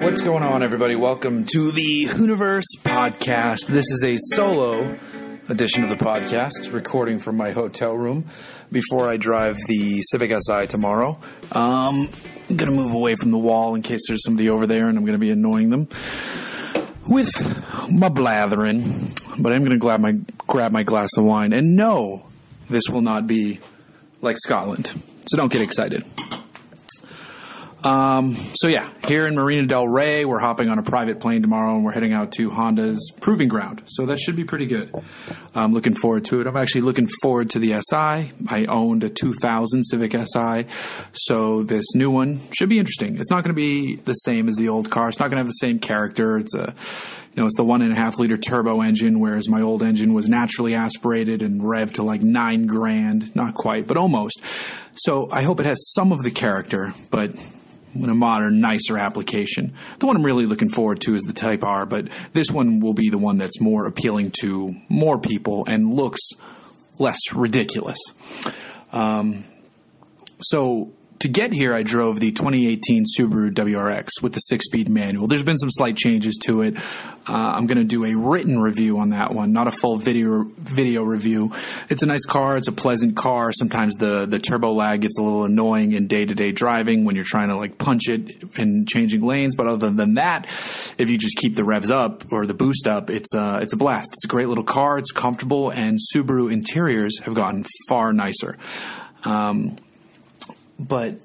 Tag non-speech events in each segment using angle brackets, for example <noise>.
What's going on, everybody? Welcome to the Hooniverse podcast. This is a solo edition of the podcast, recording from my hotel room before I drive the Civic Si tomorrow. Um, I'm going to move away from the wall in case there's somebody over there and I'm going to be annoying them with my blathering. But I'm going to grab my, grab my glass of wine. And no, this will not be like Scotland. So don't get excited. Um, so yeah, here in Marina Del Rey, we're hopping on a private plane tomorrow, and we're heading out to Honda's Proving Ground. So that should be pretty good. I'm looking forward to it. I'm actually looking forward to the SI. I owned a 2000 Civic Si, so this new one should be interesting. It's not going to be the same as the old car. It's not going to have the same character. It's a you know, it's the one and a half liter turbo engine, whereas my old engine was naturally aspirated and revved to like nine grand. Not quite, but almost. So I hope it has some of the character, but in a modern, nicer application. The one I'm really looking forward to is the Type R, but this one will be the one that's more appealing to more people and looks less ridiculous. Um, so to get here, I drove the 2018 Subaru WRX with the six-speed manual. There's been some slight changes to it. Uh, I'm going to do a written review on that one, not a full video video review. It's a nice car. It's a pleasant car. Sometimes the the turbo lag gets a little annoying in day to day driving when you're trying to like punch it and changing lanes. But other than that, if you just keep the revs up or the boost up, it's uh, it's a blast. It's a great little car. It's comfortable, and Subaru interiors have gotten far nicer. Um, but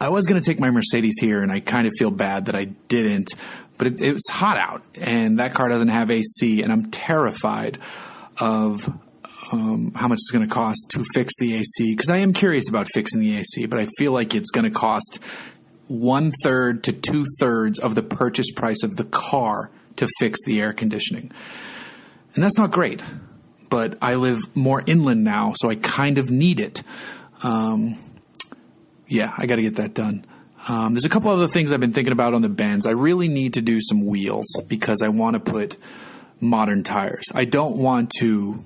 I was going to take my Mercedes here, and I kind of feel bad that I didn't. But it, it, was hot out, and that car doesn't have AC, and I'm terrified of um, how much it's going to cost to fix the AC because I am curious about fixing the AC, but I feel like it's going to cost one third to two thirds of the purchase price of the car to fix the air conditioning, and that's not great. But I live more inland now, so I kind of need it. Um, yeah, I got to get that done. Um, there's a couple other things I've been thinking about on the Benz. I really need to do some wheels because I want to put modern tires. I don't want to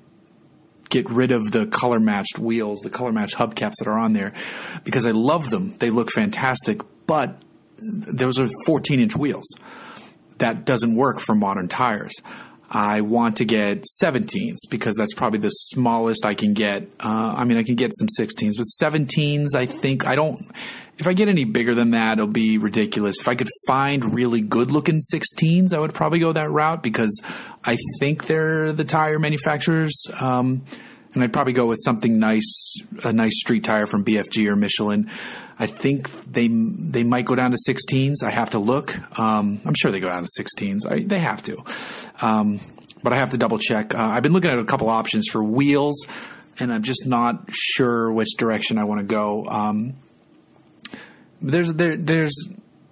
get rid of the color matched wheels, the color matched hubcaps that are on there because I love them. They look fantastic, but those are 14 inch wheels. That doesn't work for modern tires. I want to get 17s because that's probably the smallest I can get. Uh, I mean, I can get some 16s, but 17s, I think I don't. If I get any bigger than that, it'll be ridiculous. If I could find really good looking 16s, I would probably go that route because I think they're the tire manufacturers. Um, and I'd probably go with something nice, a nice street tire from BFG or Michelin. I think they they might go down to 16s. I have to look. Um, I'm sure they go down to 16s. I, they have to, um, but I have to double check. Uh, I've been looking at a couple options for wheels, and I'm just not sure which direction I want to go. Um, there's there there's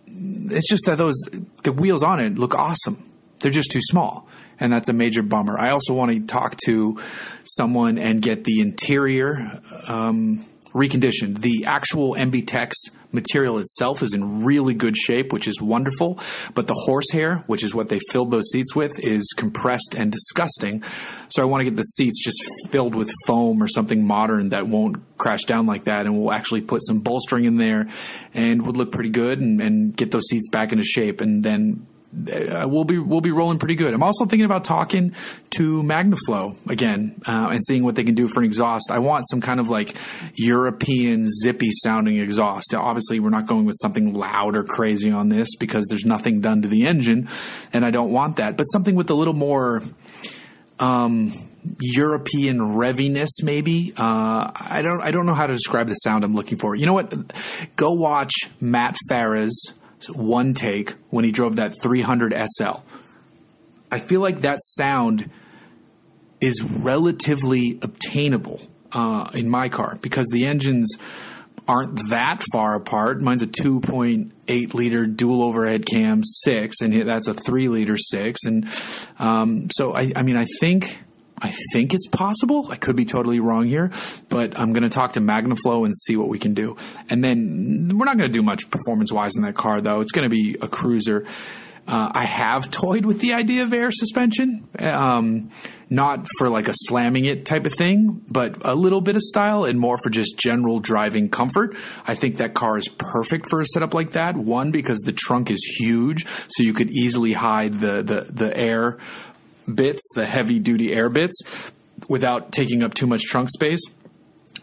it's just that those the wheels on it look awesome. They're just too small and that's a major bummer. I also want to talk to someone and get the interior um, reconditioned. The actual MB-Tex material itself is in really good shape, which is wonderful. But the horsehair, which is what they filled those seats with, is compressed and disgusting. So I want to get the seats just filled with foam or something modern that won't crash down like that, and we'll actually put some bolstering in there, and would look pretty good, and, and get those seats back into shape, and then we'll be we'll be rolling pretty good. I'm also thinking about talking to Magnaflow again uh, and seeing what they can do for an exhaust. I want some kind of like European zippy sounding exhaust. Obviously, we're not going with something loud or crazy on this because there's nothing done to the engine, and I don't want that. But something with a little more. Um, European reviness, maybe. Uh, I don't. I don't know how to describe the sound I'm looking for. You know what? Go watch Matt Farah's one take when he drove that 300 SL. I feel like that sound is relatively obtainable uh, in my car because the engines aren't that far apart. Mine's a 2.8 liter dual overhead cam six, and that's a three liter six. And um, so, I, I mean, I think I think it's possible. I could be totally wrong here, but I'm going to talk to Magnaflow and see what we can do. And then we're not going to do much performance wise in that car, though. It's going to be a cruiser. Uh, I have toyed with the idea of air suspension, um, not for like a slamming it type of thing, but a little bit of style and more for just general driving comfort. I think that car is perfect for a setup like that. One, because the trunk is huge, so you could easily hide the, the, the air bits, the heavy duty air bits, without taking up too much trunk space.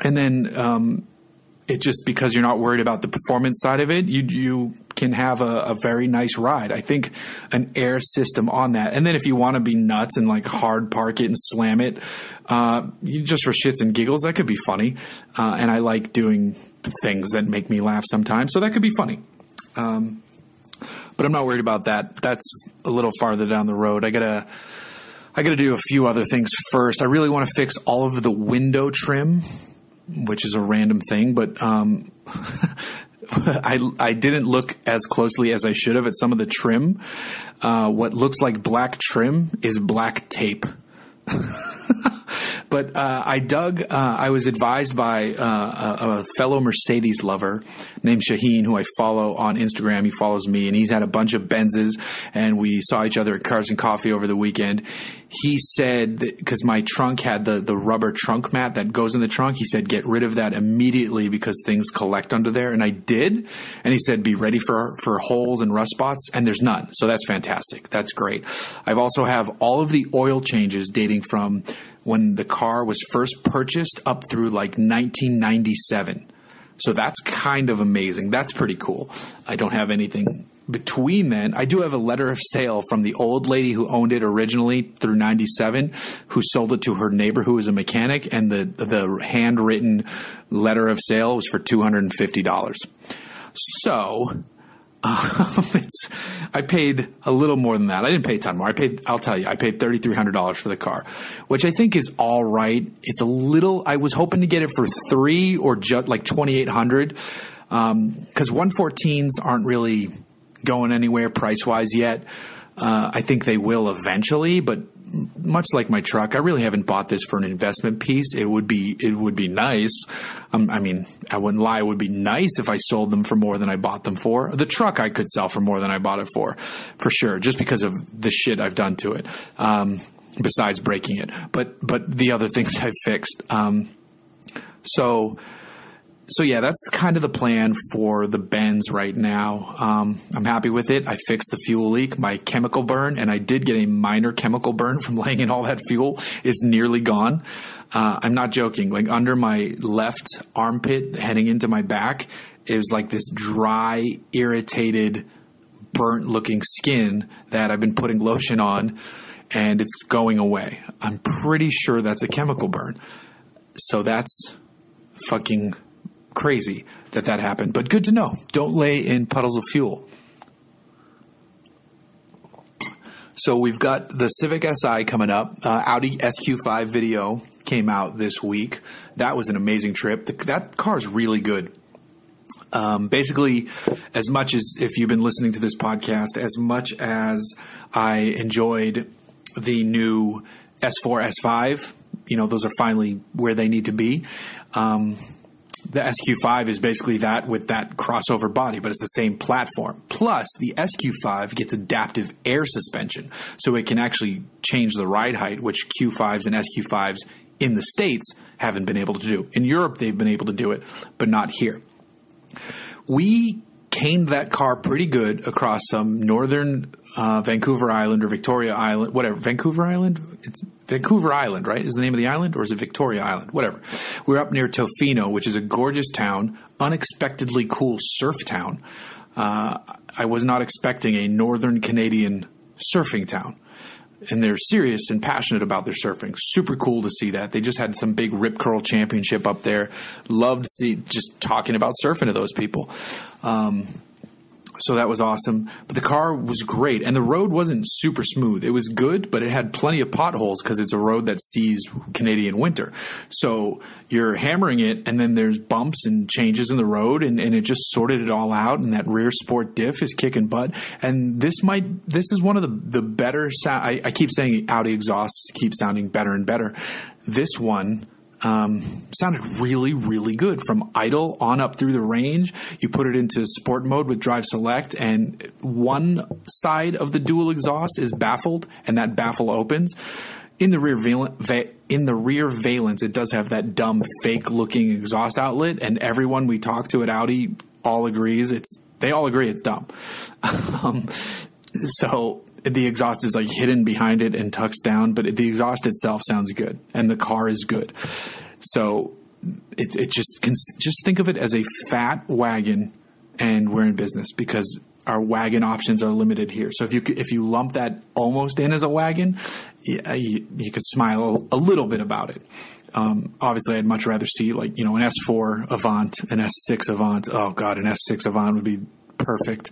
And then, um, it just because you're not worried about the performance side of it, you you can have a, a, very nice ride. I think an air system on that, and then if you want to be nuts and like hard park it and slam it, uh, just for shits and giggles, that could be funny. Uh, and I like doing things that make me laugh sometimes, so that could be funny. Um, but I'm not worried about that. That's a little farther down the road. I gotta. I got to do a few other things first. I really want to fix all of the window trim which is a random thing, but um, <laughs> I I didn't look as closely as I should have at some of the trim. Uh, what looks like black trim is black tape. <laughs> <laughs> But uh, I dug. Uh, I was advised by uh, a, fellow Mercedes lover named Shaheen, who I follow on Instagram. He follows me, and he's had a bunch of Benzes, and we saw each other at Cars and Coffee over the weekend. He said because my trunk had the the rubber trunk mat that goes in the trunk. He said get rid of that immediately because things collect under there, and I did. And he said be ready for for holes and rust spots, and there's none. So that's fantastic. That's great. I've also have all of the oil changes dating from when the car was first purchased up through like 1997. So that's kind of amazing. That's pretty cool. I don't have anything between then. I do have a letter of sale from the old lady who owned it originally through 97 who sold it to her neighbor who was a mechanic and the the handwritten letter of sale was for $250. So, um, <laughs> it's I paid a little more than that. I didn't pay a ton more. I paid I'll tell you, I paid thirty three hundred dollars for the car, which I think is all right. It's a little. I was hoping to get it for three or just like twenty eight hundred, because um, one fourteens aren't really going anywhere price wise yet. Uh, I think they will eventually, but much like my truck, I really haven't bought this for an investment piece. It would be it would be nice. Um, I mean, I wouldn't lie. It would be nice if I sold them for more than I bought them for. The truck I could sell for more than I bought it for, for sure, just because of the shit I've done to it. Um, besides breaking it, but but the other things <laughs> I've fixed. Um, so so yeah, that's kind of the plan for the Benz right now. Um, I'm happy with it. I fixed the fuel leak, my chemical burn, and I did get a minor chemical burn from <laughs> laying in all that fuel. Is nearly gone. Uh, I'm not joking. Like under my left armpit, heading into my back, it was like this dry, irritated, burnt-looking skin that I've been putting lotion on, and it's going away. I'm pretty sure that's a chemical burn. So that's fucking crazy that that happened, but good to know. Don't lay in puddles of fuel. So we've got the Civic Si coming up. Uh, Audi SQ5 video came out this week. That was an amazing trip. The, that car is really good. Um, basically, as much as if you've been listening to this podcast, as much as I enjoyed the new S4, S5, you know, those are finally where they need to be. Um, the SQ5 is basically that with that crossover body, but it's the same platform. Plus, the SQ5 gets adaptive air suspension, so it can actually change the ride height, which Q5s and SQ5s in the States haven't been able to do. In Europe, they've been able to do it, but not here. We caned that car pretty good across some northern uh, Vancouver Island or Victoria Island, whatever. Vancouver Island? It's Vancouver Island, right? Is the name of the island, or is it Victoria Island? Whatever. We're up near Tofino, which is a gorgeous town, unexpectedly cool surf town. Uh, I was not expecting a northern Canadian surfing town and they're serious and passionate about their surfing. Super cool to see that. They just had some big rip curl championship up there. Loved see just talking about surfing to those people. Um, so that was awesome. But the car was great, and the road wasn't super smooth. It was good, but it had plenty of potholes because it's a road that sees Canadian winter. So you're hammering it, and then there's bumps and changes in the road, and, and it just sorted it all out. And that rear sport diff is kicking butt. And this might this is one of the the better sound. I, I keep saying Audi exhausts keep sounding better and better. This one um, sounded really, really good from idle on up through the range. You put it into sport mode with drive select, and one side of the dual exhaust is baffled, and that baffle opens. In the rear valence, in the rear valence, it does have that dumb fake looking exhaust outlet, and everyone we talk to at Audi all agrees it's. They all agree it's dumb. <laughs> um, so the exhaust is like hidden behind it and tucks down, but the exhaust itself sounds good, and the car is good. So it, it just can just think of it as a fat wagon, and we're in business because our wagon options are limited here. So if you if you lump that almost in as a wagon, you, you, you could smile a little bit about it. Um, obviously, I'd much rather see like you know an S4 Avant, an S6 Avant. Oh god, an S6 Avant would be perfect.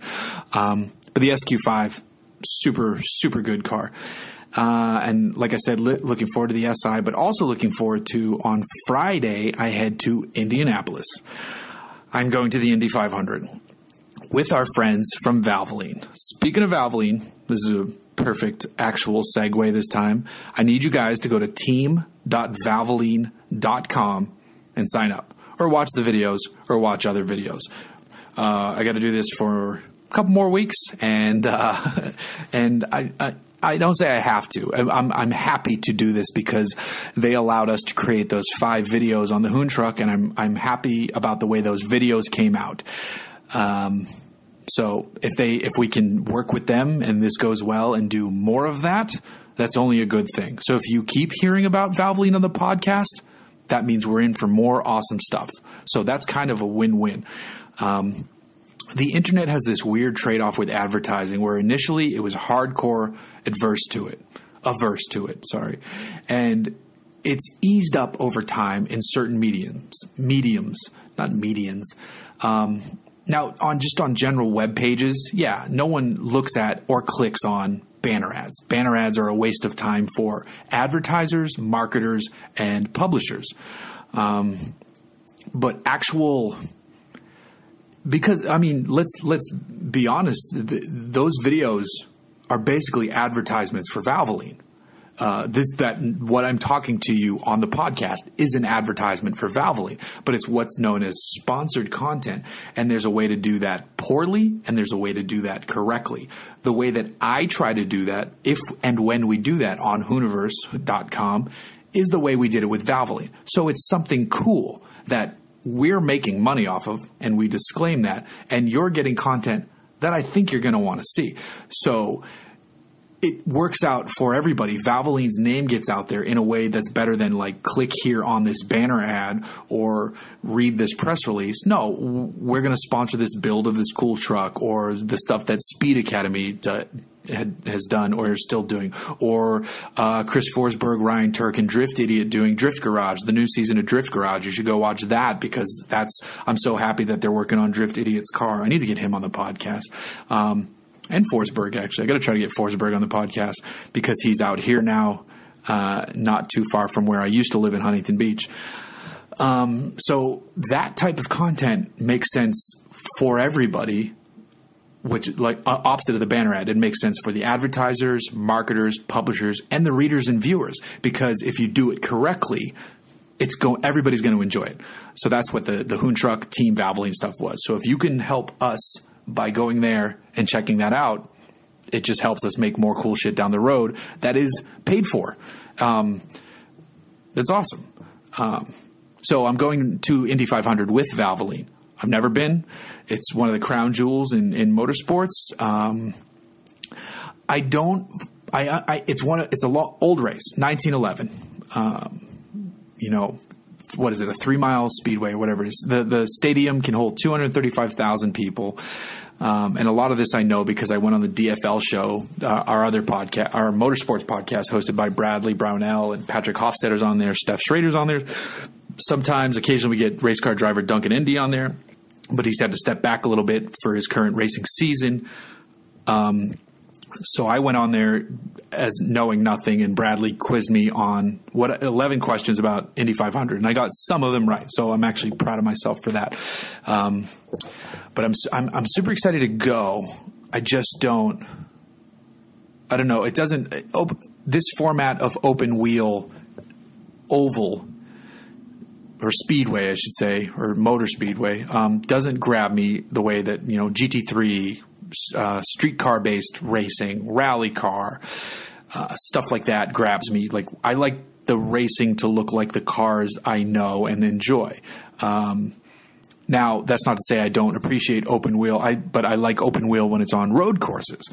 Um, but the SQ5 super super good car. Uh, and like I said, li- looking forward to the SI, but also looking forward to on Friday, I head to Indianapolis. I'm going to the Indy 500 with our friends from Valvoline. Speaking of Valvoline, this is a perfect actual segue this time. I need you guys to go to team.valvoline.com and sign up, or watch the videos, or watch other videos. Uh, I got to do this for couple more weeks, and uh, <laughs> and I, I I don't say I have to. I'm I'm happy to do this because they allowed us to create those five videos on the Hoon truck, and I'm I'm happy about the way those videos came out. Um, so if they if we can work with them and this goes well and do more of that, that's only a good thing. So if you keep hearing about Valvoline on the podcast, that means we're in for more awesome stuff. So that's kind of a win win. Um, the internet has this weird trade off with advertising where initially it was hardcore adverse to it, averse to it, sorry. And it's eased up over time in certain mediums, mediums, not medians. Um, now, on just on general web pages, yeah, no one looks at or clicks on banner ads. Banner ads are a waste of time for advertisers, marketers, and publishers. Um, but actual because I mean, let's let's be honest. Those videos are basically advertisements for Valvoline. Uh, this that what I'm talking to you on the podcast is an advertisement for Valvoline, but it's what's known as sponsored content, and there's a way to do that poorly, and there's a way to do that correctly. The way that I try to do that, if and when we do that on Hooniverse.com, is the way we did it with Valvoline. So it's something cool that we're making money off of, and we disclaim that, and you're getting content that I think you're going to want to see. So it works out for everybody. Valvoline's name gets out there in a way that's better than like click here on this banner ad or read this press release. No, we're going to sponsor this build of this cool truck or the stuff that Speed Academy has done or is still doing, or uh, Chris Forsberg, Ryan Tuerck, and Drift Idiot doing Drift Garage, the new season of Drift Garage. You should go watch that because that's I'm so happy that they're working on Drift Idiot's car. I need to get him on the podcast. Um, and Forsberg, actually, I got to try to get Forsberg on the podcast because he's out here now, uh, not too far from where I used to live in Huntington Beach. Um, so that type of content makes sense for everybody which like opposite of the banner ad, it makes sense for the advertisers, marketers, publishers, and the readers and viewers because if you do it correctly, it's go everybody's going to enjoy it. So that's what the the Hoon Truck Team Valvoline stuff was. So if you can help us by going there and checking that out, it just helps us make more cool shit down the road that is paid for. Um, that's awesome. Um, so I'm going to Indy 500 with Valvoline. I've never been. It's one of the crown jewels in, in motorsports. Um, I don't. I, I, it's one. It's a old race, 1911. Um, you know, what is it? A three mile speedway whatever it is. The the stadium can hold 235,000 people. Um, and a lot of this I know because I went on the DFL show, uh, our other podcast, our motorsports podcast, hosted by Bradley Brownell and Patrick Hofstetter's on there. Stef Schrader's on there. Sometimes, occasionally, we get race car driver Duncan Ende on there but he's had to step back a little bit for his current racing season. Um, so I went on there as knowing nothing, and Bradley quizzed me on what eleven questions about Indy 500, and I got some of them right. So I'm actually proud of myself for that. Um, but I'm, I'm I'm super excited to go. I just don't. I don't know. It doesn't. Op- this format of open wheel oval or Speedway, I should say, or Motor Speedway, um, doesn't grab me the way that you know GT3, uh, streetcar based racing, rally car, uh, stuff like that grabs me. Like I like the racing to look like the cars I know and enjoy. Um, now, that's not to say I don't appreciate open wheel, I, but I like open wheel when it's on road courses.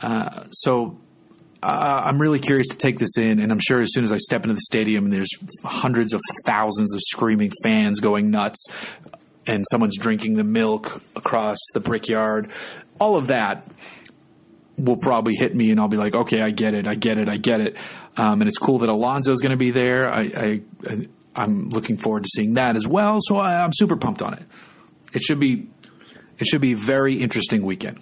Uh, so uh, I'm really curious to take this in, and I'm sure as soon as I step into the stadium and there's hundreds of thousands of screaming fans going nuts, and someone's drinking the milk across the brickyard, all of that will probably hit me, and I'll be like, okay, I get it, I get it, I get it. Um, and it's cool that Alonso's going to be there. I, I, I'm looking forward to seeing that as well. So I, I'm super pumped on it. It should be, it should be a very interesting weekend.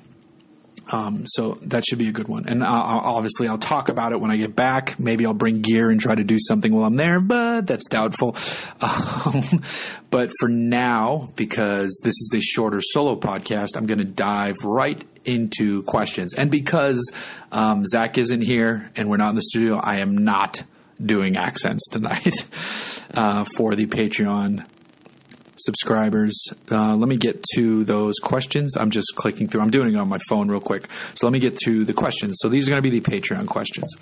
Um, so that should be a good one. And I'll, obviously, I'll talk about it when I get back. Maybe I'll bring gear and try to do something while I'm there, but that's doubtful. <laughs> Um, but for now, because this is a shorter solo podcast, I'm going to dive right into questions. And because um, Zack isn't here and we're not in the studio, I am not doing accents tonight <laughs> uh, for the Patreon subscribers. Uh, let me get to those questions. I'm just clicking through. I'm doing it on my phone real quick. So let me get to the questions. So these are going to be the Patreon questions.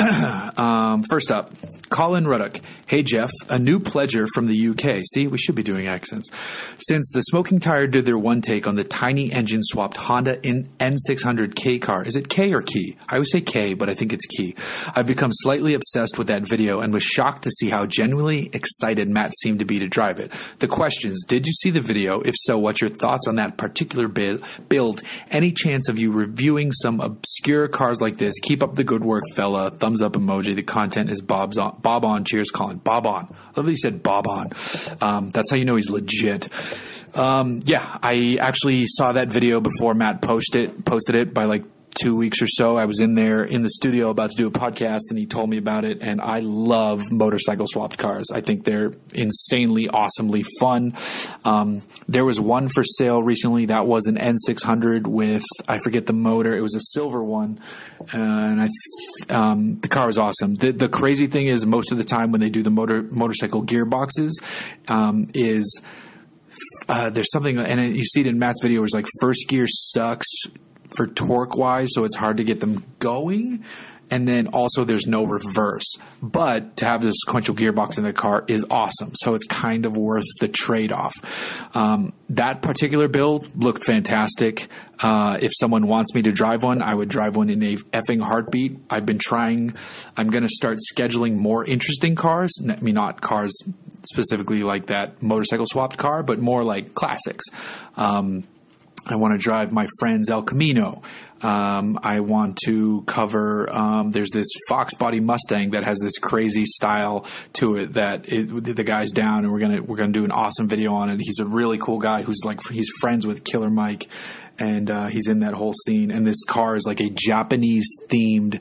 <clears throat> um, first up, Colin Ruddock. Hey, Jeff, a new pledger from the UK. See, we should be doing accents. Since the Smoking Tire did their one take on the tiny engine swapped Honda in N600 K car, is it K or Key? I always say K, but I think it's Key. I've become slightly obsessed with that video and was shocked to see how genuinely excited Matt seemed to be to drive it. The questions Did you see the video? If so, what's your thoughts on that particular build? Any chance of you reviewing some obscure cars like this? Keep up the good work, fella. Thumbs up emoji. The content is Bob's on. Bob on. Cheers, Colin. Bob on. I love that he said Bob on. Um, that's how you know he's legit. Um, yeah, I actually saw that video before Matt posted posted it by like two weeks or so. I was in there in the studio about to do a podcast and he told me about it. And I love motorcycle swapped cars. I think they're insanely, awesomely fun. Um, there was one for sale recently that was an N600 with, I forget the motor. It was a silver one. And I, um, the car was awesome. The, the crazy thing is most of the time when they do the motor, motorcycle gearboxes, um, is, uh, there's something, and you see it in Matt's video, where it's like first gear sucks, for torque wise, so it's hard to get them going. And then also there's no reverse. But to have the sequential gearbox in the car is awesome. So it's kind of worth the trade off. Um, that particular build looked fantastic. Uh, if someone wants me to drive one, I would drive one in a effing heartbeat. I've been trying, I'm going to start scheduling more interesting cars. I mean, not cars specifically like that motorcycle swapped car, but more like classics. Um, I want to drive my friend's El Camino. Um, I want to cover. Um, there's this Fox Body Mustang that has this crazy style to it that it, the guy's down, and we're gonna we're gonna do an awesome video on it. He's a really cool guy who's like he's friends with Killer Mike, and uh, he's in that whole scene. And this car is like a Japanese themed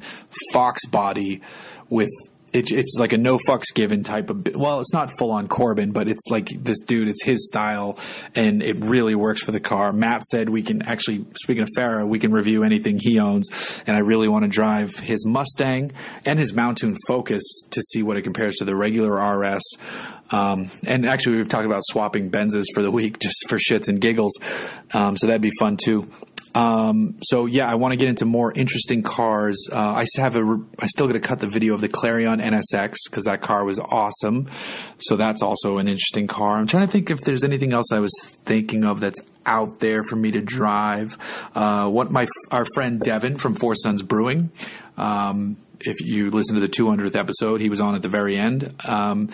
Fox Body with it, it's like a no fucks given type of. Well, it's not full on Corbin, but it's like this dude. It's his style, and it really works for the car. Matt said we can actually, speaking of Farah, we can review anything he owns, and I really want to drive his Mustang and his Mountune Focus to see what it compares to the regular RS. Um, and actually, we've talked about swapping Benzes for the week just for shits and giggles. Um, so that'd be fun too. Um, so yeah, I want to get into more interesting cars. Uh, I have a, I still got to cut the video of the Clarion NSX because that car was awesome. So that's also an interesting car. I'm trying to think if there's anything else I was thinking of that's out there for me to drive. Uh, what my our friend Devin from Four Sons Brewing. Um, if you listen to the 200th episode, he was on at the very end. Um,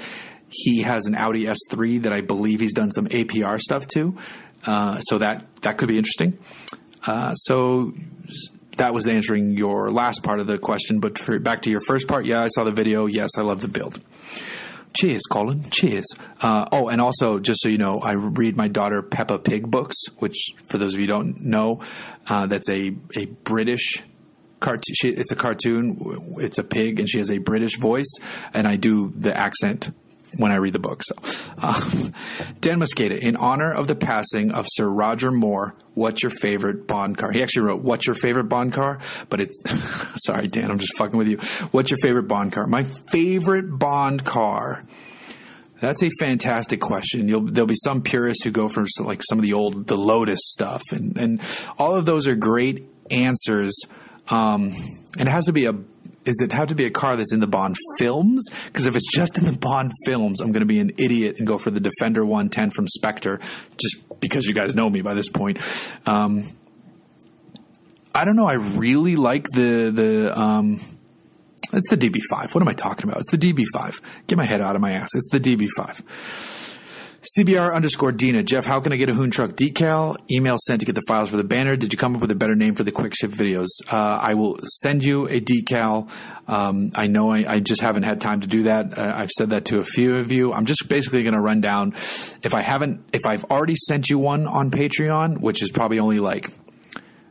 he has an Audi S3 that I believe he's done some APR stuff to. Uh, so that that could be interesting. Uh, so that was answering your last part of the question. But for, back to your first part, yeah, I saw the video. Yes, I love the build. Cheers, Colin. Cheers. Uh, oh, and also, just so you know, I read my daughter Peppa Pig books, which, for those of you don't know, uh, that's a, a British cartoon. It's a cartoon. It's a pig, and she has a British voice, and I do the accent when I read the book. So, um, Dan Mosqueda, in honor of the passing of Sir Roger Moore, what's your favorite Bond car? He actually wrote, "What's your favorite Bond car?" But it's <laughs> sorry, Dan, I'm just fucking with you. What's your favorite Bond car? My favorite Bond car. That's a fantastic question. You'll, there'll be some purists who go for some, like some of the old the Lotus stuff, and and all of those are great answers. Um, and it has to be a is it have to be a car that's in the Bond films? Because if it's just in the Bond films, I'm going to be an idiot and go for the Defender 110 from Spectre, just because you guys know me by this point. Um, I don't know. I really like the the. Um, it's the DB5. What am I talking about? It's the DB5. Get my head out of my ass. It's the DB5. CBR underscore Dina. Jeff, how can I get a Hoon Truck decal? Email sent to get the files for the banner. Did you come up with a better name for the quick ship videos? Uh, I will send you a decal. Um, I know I, I, just haven't had time to do that. Uh, I've said that to a few of you. I'm just basically going to run down. If I haven't, if I've already sent you one on Patreon, which is probably only like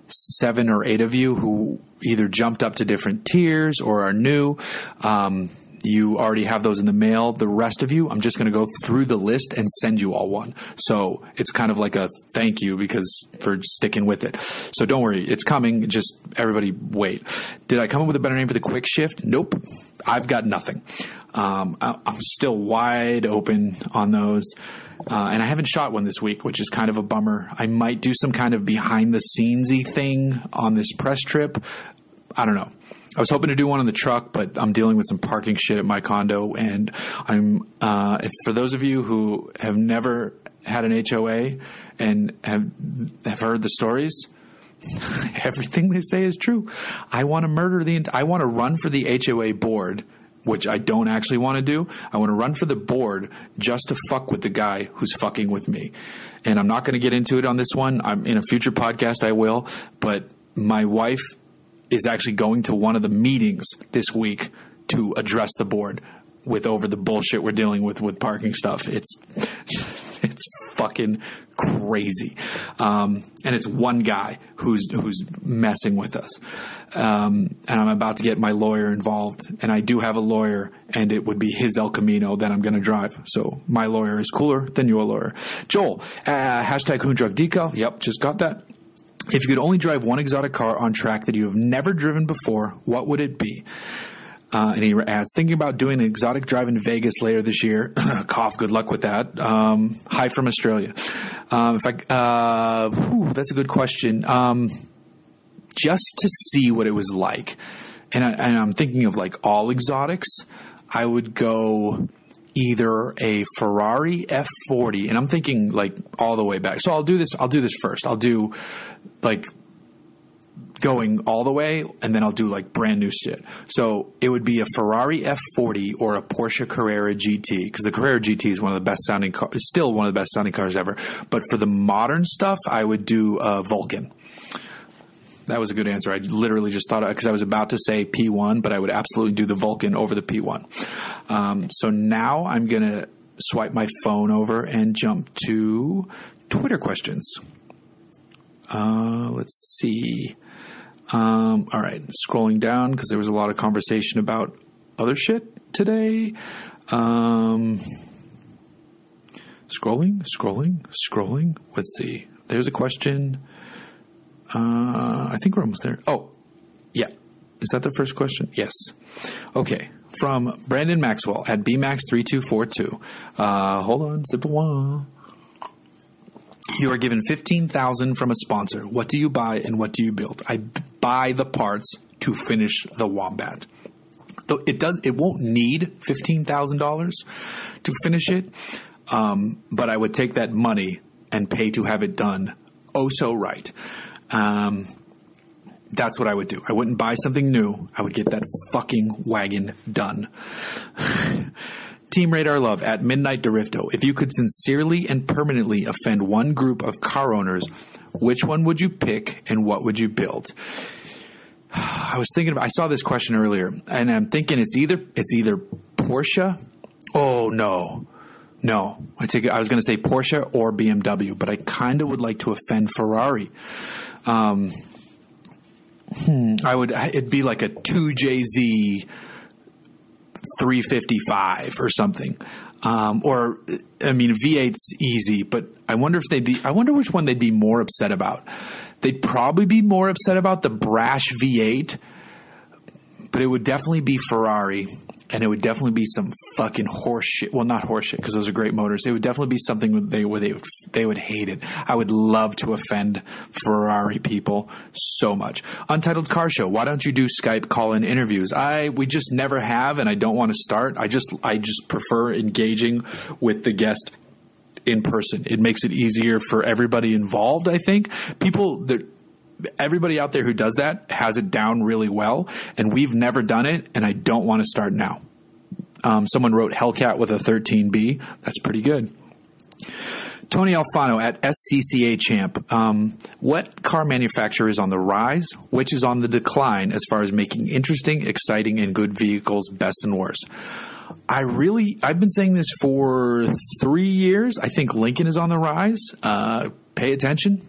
seven or eight of you who either jumped up to different tiers or are new. Um, you already have those in the mail. The rest of you, I'm just going to go through the list and send you all one. So it's kind of like a thank you because for sticking with it. So don't worry, it's coming. Just everybody wait. Did I come up with a better name for the quick shift? Nope. I've got nothing. Um, I'm still wide open on those. Uh, and I haven't shot one this week, which is kind of a bummer. I might do some kind of behind the scenesy thing on this press trip. I don't know. I was hoping to do one on the truck, but I'm dealing with some parking shit at my condo, and I'm. Uh, for those of you who have never had an HOA and have have heard the stories, <laughs> everything they say is true. I want to murder the. I want to run for the HOA board, which I don't actually want to do. I want to run for the board just to fuck with the guy who's fucking with me, and I'm not going to get into it on this one. I'm in a future podcast. I will, but my wife is actually going to one of the meetings this week to address the board with over the bullshit we're dealing with with parking stuff. It's <laughs> it's fucking crazy, um, and it's one guy who's who's messing with us. Um, and I'm about to get my lawyer involved, and I do have a lawyer, and it would be his El Camino that I'm going to drive. So my lawyer is cooler than your lawyer, Joel. Uh, hashtag Truck Decal. Yep, just got that. If you could only drive one exotic car on track that you have never driven before, what would it be? Uh, and he adds, thinking about doing an exotic drive in Vegas later this year. <coughs> Cough, good luck with that. Um, hi from Australia. Um, if I, uh, whew, that's a good question. Um, just to see what it was like. And, I, and I'm thinking of like all exotics. I would go either a Ferrari F40, and I'm thinking like all the way back. So I'll do this. I'll do this first. I'll do like going all the way, and then I'll do like brand new shit. So it would be a Ferrari F40 or a Porsche Carrera GT because the Carrera GT is one of the best sounding cars, still one of the best sounding cars ever. But for the modern stuff, I would do a Vulcan. That was a good answer. I literally just thought because I was about to say P1, but I would absolutely do the Vulcan over the P1. Um, so now I'm going to swipe my phone over and jump to Twitter questions. Uh, let's see. Um, all right, scrolling down because there was a lot of conversation about other shit today. Um, scrolling, scrolling, scrolling. Let's see. There's a question. Uh, I think we're almost there. Oh, yeah. Is that the first question? Yes. Okay. From Brandon Maxwell at BMAX3242. Uh, hold on, sip of wine. You are given 15000 from a sponsor. What do you buy and what do you build? I buy the parts to finish the Wombat. Though it does, it won't need $15,000 to finish it. Um, but I would take that money and pay to have it done oh so right. Um, that's what I would do. I wouldn't buy something new. I would get that fucking wagon done. <laughs> Team Radar Love at Midnight Derifto. If you could sincerely and permanently offend one group of car owners, which one would you pick and what would you build? <sighs> I was thinking. I saw this question earlier, and I'm thinking it's either it's either Porsche. Oh no, no. I take. I was going to say Porsche or BMW, but I kind of would like to offend Ferrari. Um, hmm, I would. It'd be like a two JZ 355 or something. Um, or I mean, V8's easy, but I wonder if they'd be. I wonder which one they'd be more upset about. They'd probably be more upset about the brash V8, but it would definitely be Ferrari and it would definitely be some fucking horse shit. Well, not horse shit because those are great motors. It would definitely be something they where they would they would hate it. I would love to offend Ferrari people so much. Untitled Car Show. Why don't you do Skype call in interviews? I we just never have, and I don't want to start. I just I just prefer engaging with the guest in person. It makes it easier for everybody involved. I think people that everybody out there who does that has it down really well, and we've never done it, and I don't want to start now. Um, someone wrote Hellcat with a 13B. That's pretty good. Tony Alfano at SCCA Champ. Um, what car manufacturer is on the rise? Which is on the decline as far as making interesting, exciting, and good vehicles, best and worst? I really, I've been saying this for three years. I think Lincoln is on the rise. Uh, pay attention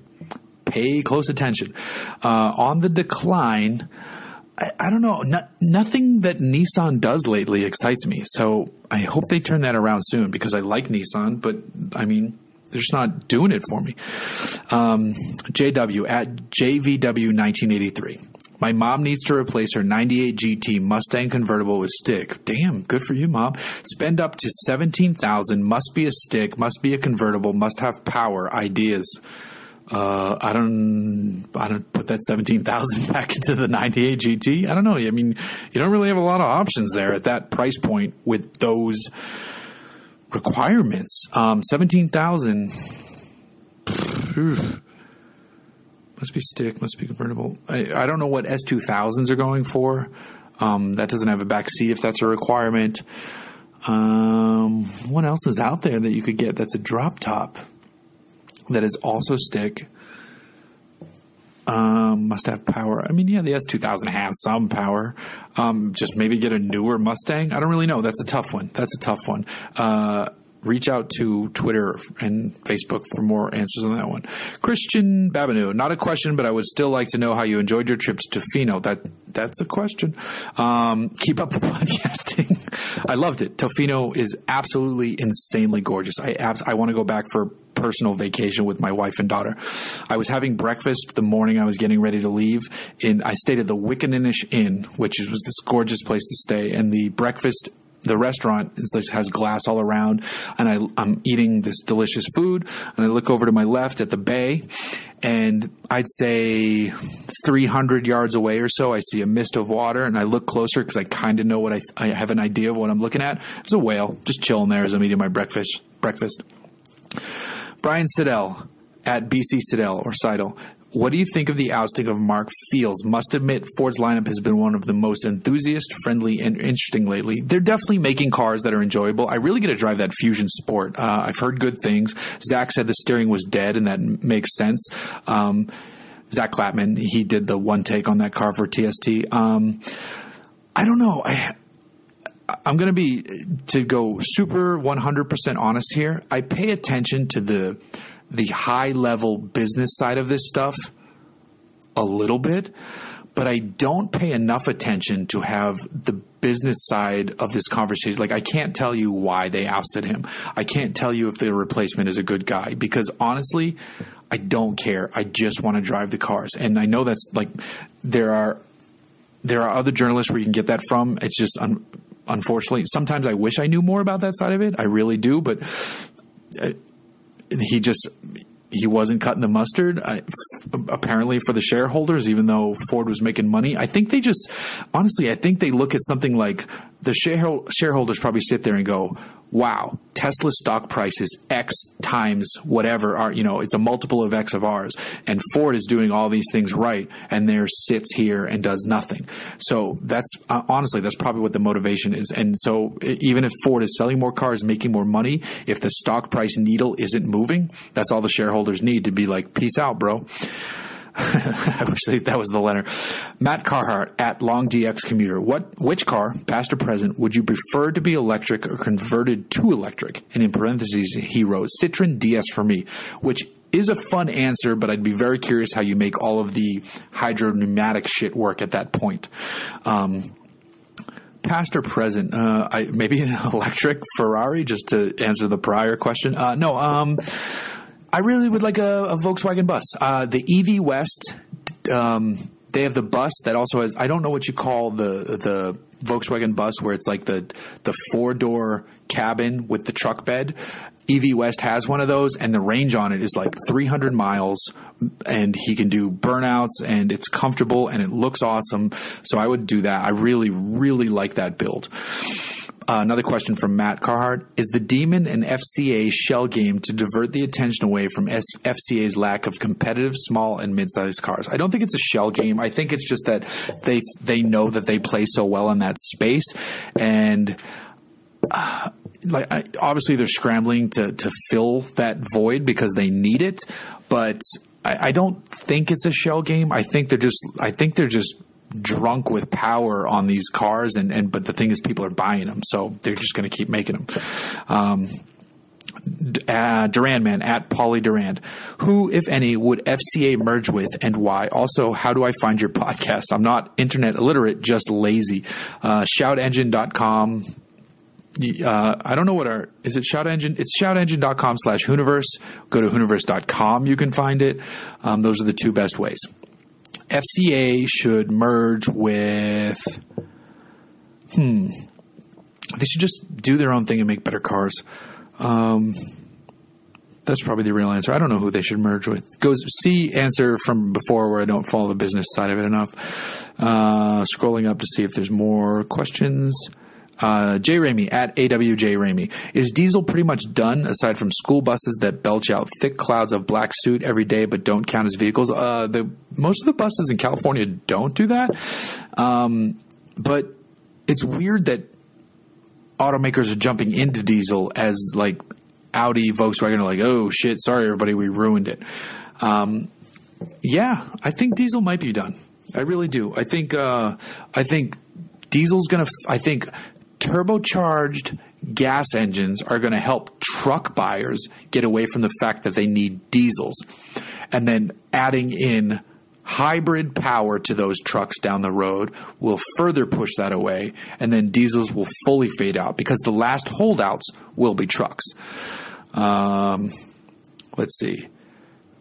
pay close attention. Uh, on the decline, I, I don't know. No, nothing that Nissan does lately excites me. So I hope they turn that around soon because I like Nissan, but I mean, they're just not doing it for me. Um, JW at JVW1983. My mom needs to replace her 98 GT Mustang convertible with stick. Damn, good for you, mom. Spend up to 17,000, must be a stick, must be a convertible, must have power, ideas. Uh, I don't, I don't put that 17,000 <laughs> back into the 98 GT. I don't know. I mean, you don't really have a lot of options there at that price point with those requirements. Um, 17,000 must be stick, must be convertible. I, I don't know what S2000s are going for. Um, that doesn't have a back seat if that's a requirement. Um, what else is out there that you could get that's a drop top? That is also stick. Um, must have power. I mean, yeah, the S2000 has some power. Um, just maybe get a newer Mustang. I don't really know. That's a tough one. That's a tough one. Uh, reach out to Twitter and Facebook for more answers on that one. Christian Babineau, not a question, but I would still like to know how you enjoyed your trips to Fino. That that's a question. Um, keep up the <laughs> podcasting. I loved it. Tofino is absolutely insanely gorgeous. I abs- I want to go back for personal vacation with my wife and daughter. I was having breakfast the morning I was getting ready to leave. In I stayed at the Wickaninnish Inn, which was this gorgeous place to stay, and the breakfast the restaurant has glass all around, and I, I'm eating this delicious food, and I look over to my left at the bay, and I'd say 300 yards away or so, I see a mist of water, and I look closer because I kind of know what I, I have an idea of what I'm looking at. There's a whale just chilling there as I'm eating my breakfast. Breakfast. Brian Siddell at BC Siddell or Seidel what do you think of the ousting of Mark Fields? Must admit, Ford's lineup has been one of the most enthusiast, friendly, and interesting lately. They're definitely making cars that are enjoyable. I really get to drive that Fusion Sport. Uh, I've heard good things. Zack said the steering was dead, and that makes sense. Um, Zack Klapman, he did the one take on that car for TST. Um, I don't know. I, I'm going to be to go super 100% honest here. I pay attention to the the high level business side of this stuff a little bit, but I don't pay enough attention to have the business side of this conversation. Like, I can't tell you why they ousted him. I can't tell you if the replacement is a good guy because honestly, I don't care. I just want to drive the cars. And I know that's like, there are, there are other journalists where you can get that from. It's just, un- unfortunately, sometimes I wish I knew more about that side of it. I really do, but uh, he just he wasn't cutting the mustard. I, apparently for the shareholders, even though Ford was making money, I think they just honestly, I think they look at something like the shareholders probably sit there and go, wow, Tesla's stock price is X times whatever are, you know, it's a multiple of X of ours. And Ford is doing all these things right. And there sits here and does nothing. So that's uh, honestly, that's probably what the motivation is. And so even if Ford is selling more cars, making more money, if the stock price needle isn't moving, that's all the shareholders need to be like, peace out, bro. <laughs> I wish that was the letter. Matt Carhart at Long DX Commuter. What, which car, past or present, would you prefer to be electric or converted to electric? And in parentheses, he wrote Citroen DS for me, which is a fun answer, but I'd be very curious how you make all of the hydro pneumatic shit work at that point. Um, past or present? Uh, I, maybe an <laughs> electric Ferrari, just to answer the prior question. Uh, no, um, I really would like a, a Volkswagen bus. Uh, the EV West, um, they have the bus that also has. I don't know what you call the the Volkswagen bus where it's like the the four door cabin with the truck bed. EV West has one of those, and the range on it is like 300 miles, and he can do burnouts, and it's comfortable, and it looks awesome. So I would do that. I really, really like that build. Uh, another question from Matt Carhart Is the Demon an FCA shell game to divert the attention away from S- FCA's lack of competitive small and mid sized cars? I don't think it's a shell game. I think it's just that they they know that they play so well in that space. And. Uh, like I, obviously they're scrambling to to fill that void because they need it, but I, I don't think it's a shell game. I think they're just I think they're just drunk with power on these cars and, and but the thing is people are buying them so they're just going to keep making them um, uh, Duran man at Polly Durand. Who, if any, would FCA merge with and why? Also, how do I find your podcast? I'm not internet illiterate, just lazy. Uh, shoutengine.com. Uh, I don't know what our is it shout engine it's shoutengine.com slash hooniverse go to hooniverse.com you can find it um, those are the two best ways FCA should merge with. Hmm. They should just do their own thing and make better cars. Um, that's probably the real answer. I don't know who they should merge with. Goes see answer from before where I don't follow the business side of it enough. Uh, scrolling up to see if there's more questions. Uh, J. Ramey at AWJ Ramey. Is diesel pretty much done aside from school buses that belch out thick clouds of black soot every day but don't count as vehicles? Uh, the most of the buses in California don't do that. Um, but it's weird that automakers are jumping into diesel as like Audi, Volkswagen are like, oh shit, sorry everybody, we ruined it. Um, yeah, I think diesel might be done. I really do. I think uh, I think diesel's gonna. I think turbocharged gas engines are going to help truck buyers get away from the fact that they need diesels. And then adding in hybrid power to those trucks down the road will further push that away. And then diesels will fully fade out because the last holdouts will be trucks. Um, let's see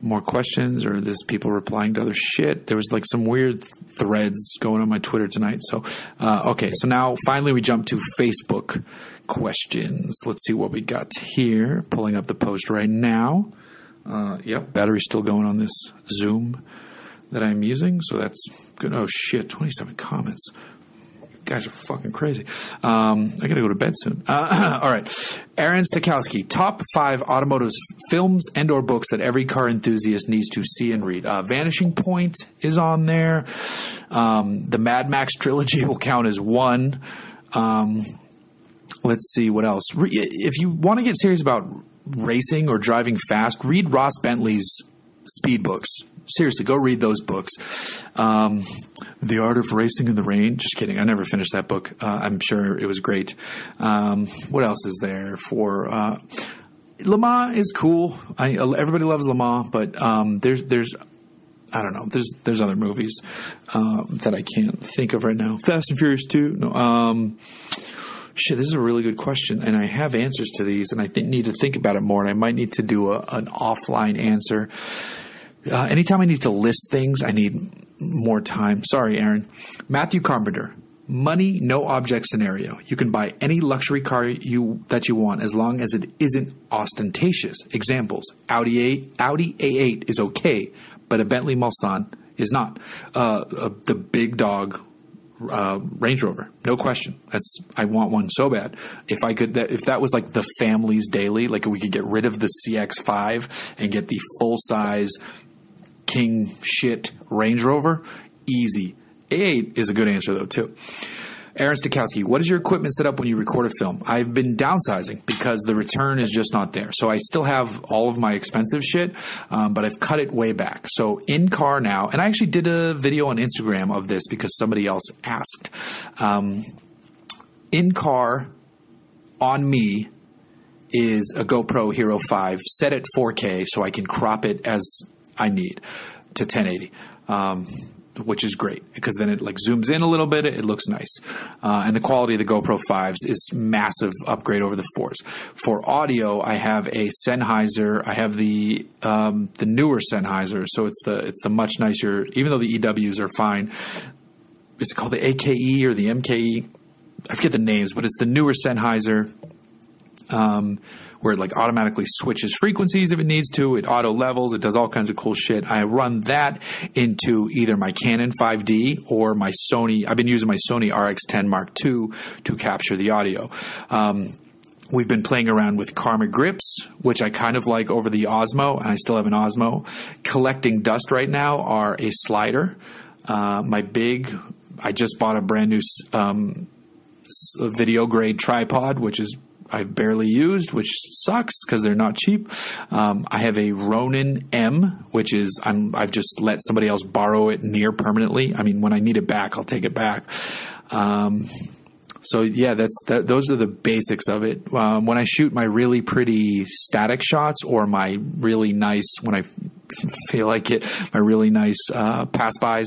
more questions or this people replying to other shit. There was like some weird threads going on my Twitter tonight. So, uh, okay. So now finally we jump to Facebook questions. Let's see what we got here. Pulling up the post right now. Uh, yep. Battery's still going on this Zoom that I'm using. So that's good. Oh shit. 27 comments guys are fucking crazy. Um, I got to go to bed soon. Uh, <laughs> all right, Aaron Stakowski, top five automotive films and or books that every car enthusiast needs to see and read. Uh, Vanishing Point is on there. Um, the Mad Max trilogy will count as one. Um, let's see what else. If you want to get serious about racing or driving fast, read Ross Bentley's speed books seriously, go read those books. Um, the Art of Racing in the Rain. Just kidding. I never finished that book. Uh, I'm sure it was great. Um, what else is there for? Uh, is cool. I, everybody loves Le Mans, but um, there's there's I don't know. There's there's other movies uh, that I can't think of right now. Fast and Furious Two. No. Um, shit, this is a really good question, and I have answers to these, and I think, need to think about it more. And I might need to do a, an offline answer uh, anytime I need to list things, I need more time. Sorry, Aaron. Matthew Carpenter. Money, no object scenario. You can buy any luxury car you that you want as long as it isn't ostentatious. Examples: Audi A, Audi A8 is okay, but a Bentley Mulsanne is not. Uh, uh, the big dog uh, Range Rover, no question. That's I want one so bad. If I could, that, if that was like the family's daily, like we could get rid of the CX5 and get the full size king shit Range Rover? Easy. A8 is a good answer though too. Aaron Stakowski, what is your equipment set up when you record a film? I've been downsizing because the return is just not there. So I still have all of my expensive shit, um, but I've cut it way back. So in car now, and I actually did a video on Instagram of this because somebody else asked. Um, in car on me is a GoPro Hero 5 set at 4K so I can crop it as I need to 1080. Um, which is great because then it like zooms in a little bit. It looks nice, uh, and the quality of the GoPro fives is massive upgrade over the fours. For audio, I have a Sennheiser. I have the um, the newer Sennheiser, so it's the it's the much nicer. Even though the EWs are fine, is it called the AKE or the MKE? I forget the names, but it's the newer Sennheiser. Um, where it like automatically switches frequencies if it needs to. It auto levels. It does all kinds of cool shit. I run that into either my Canon 5D or my Sony. I've been using my Sony RX10 Mark II to capture the audio. Um, We've been playing around with Karma grips, which I kind of like over the Osmo, and I still have an Osmo. Collecting dust right now are a slider. Uh, my big, I just bought a brand new um, video grade tripod, which is I barely used, which sucks because they're not cheap. Um, I have a Ronin M, which is I'm I've just let somebody else borrow it near permanently. I mean, when I need it back, I'll take it back. Um, so yeah, that's that, those are the basics of it. Um, when I shoot my really pretty static shots or my really nice when I <laughs> feel like it. My really nice uh, pass bys.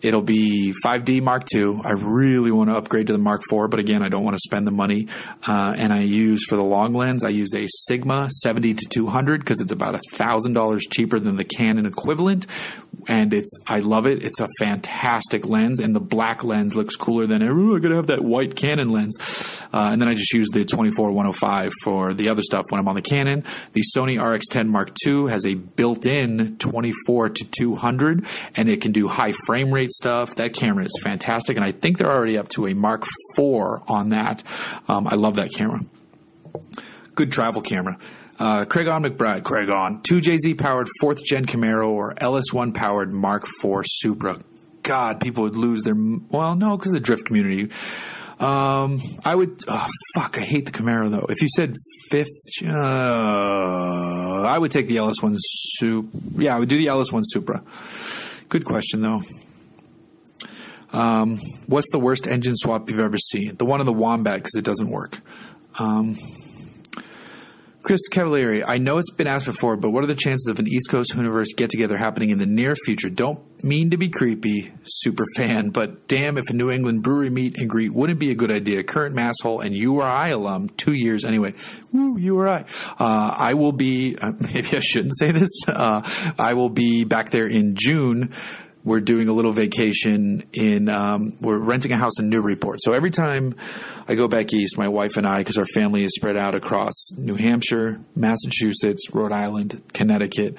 It'll be 5D Mark II. I really want to upgrade to the Mark IV, but again, I don't want to spend the money. Uh, and I use for the long lens, I use a Sigma 70 to 200 because it's about a thousand dollars cheaper than the Canon equivalent. And it's I love it. It's a fantastic lens, and the black lens looks cooler than oh, I gotta have that white Canon lens. Uh, and then I just use the 24 105 for the other stuff when I'm on the Canon. The Sony RX10 Mark II has a built-in 24 to 200 and it can do high frame rate stuff. That camera is fantastic. And I think they're already up to a Mark IV on that. Um, I love that camera. Good travel camera. Uh, Craig on McBride, Craig on 2JZ powered fourth gen Camaro or LS1 powered Mark IV Supra. God, people would lose their well, no, because of the drift community. Um, I would. Oh, fuck, I hate the Camaro though. If you said fifth, uh, I would take the LS1 Supra. Yeah, I would do the LS1 Supra. Good question though. Um, what's the worst engine swap you've ever seen? The one in the Wombat because it doesn't work. Um, Chris Cavalieri, I know it's been asked before, but what are the chances of an East Coast Hooniverse get together happening in the near future? Don't mean to be creepy, super fan, but damn if a New England brewery meet and greet wouldn't be a good idea. Current Masshole and URI alum, two years anyway. Woo, URI. Uh, I will be, uh, <laughs> maybe I shouldn't say this, uh, I will be back there in June we're doing a little vacation in um, we're renting a house in Newburyport. So every time I go back east, my wife and I, because our family is spread out across New Hampshire, Massachusetts, Rhode Island, Connecticut,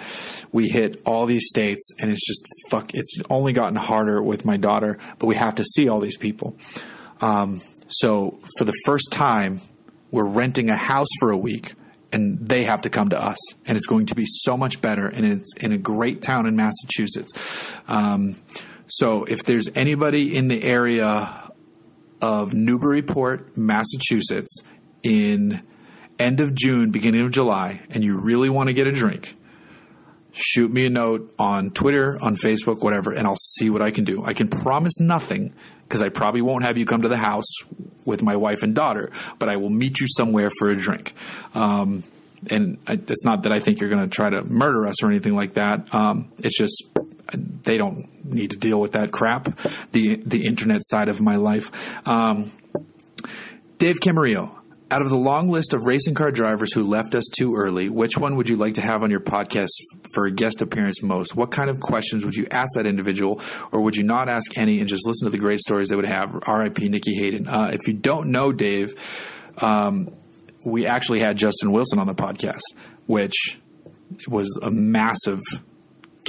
we hit all these states, and it's just fuck. It's only gotten harder with my daughter, but we have to see all these people. Um, so for the first time, we're renting a house for a week and they have to come to us, and it's going to be so much better, and it's in a great town in Massachusetts. Um, so if there's anybody in the area of Newburyport, Massachusetts, in end of June, beginning of July, and you really want to get a drink, shoot me a note on Twitter, on Facebook, whatever, and I'll see what I can do. I can promise nothing because I probably won't have you come to the house with my wife and daughter, but I will meet you somewhere for a drink. Um, and I, it's not that I think you're going to try to murder us or anything like that. Um, it's just they don't need to deal with that crap. The the internet side of my life. Um, Dave Camarillo, out of the long list of racing car drivers who left us too early, which one would you like to have on your podcast for a guest appearance most? What kind of questions would you ask that individual, or would you not ask any and just listen to the great stories they would have? R.I.P. Nicky Hayden. Uh, if you don't know Dave, um, we actually had Justin Wilson on the podcast, which was a massive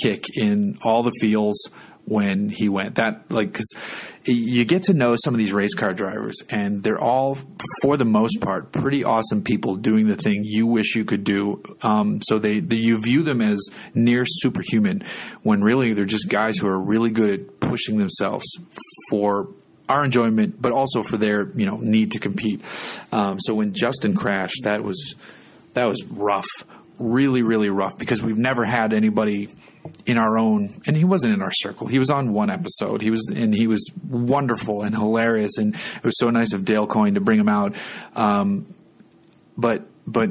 kick in all the feels when he went. That like because you get to know some of these race car drivers, and they're all, for the most part, pretty awesome people doing the thing you wish you could do. Um, so they, they you view them as near superhuman, when really they're just guys who are really good at pushing themselves for our enjoyment, but also for their you know need to compete. Um, so when Justin crashed, that was that was rough really, really rough because we've never had anybody in our own, and he wasn't in our circle. He was on one episode. He was, and he was wonderful and hilarious, and it was so nice of Dale Coyne to bring him out. Um, but, but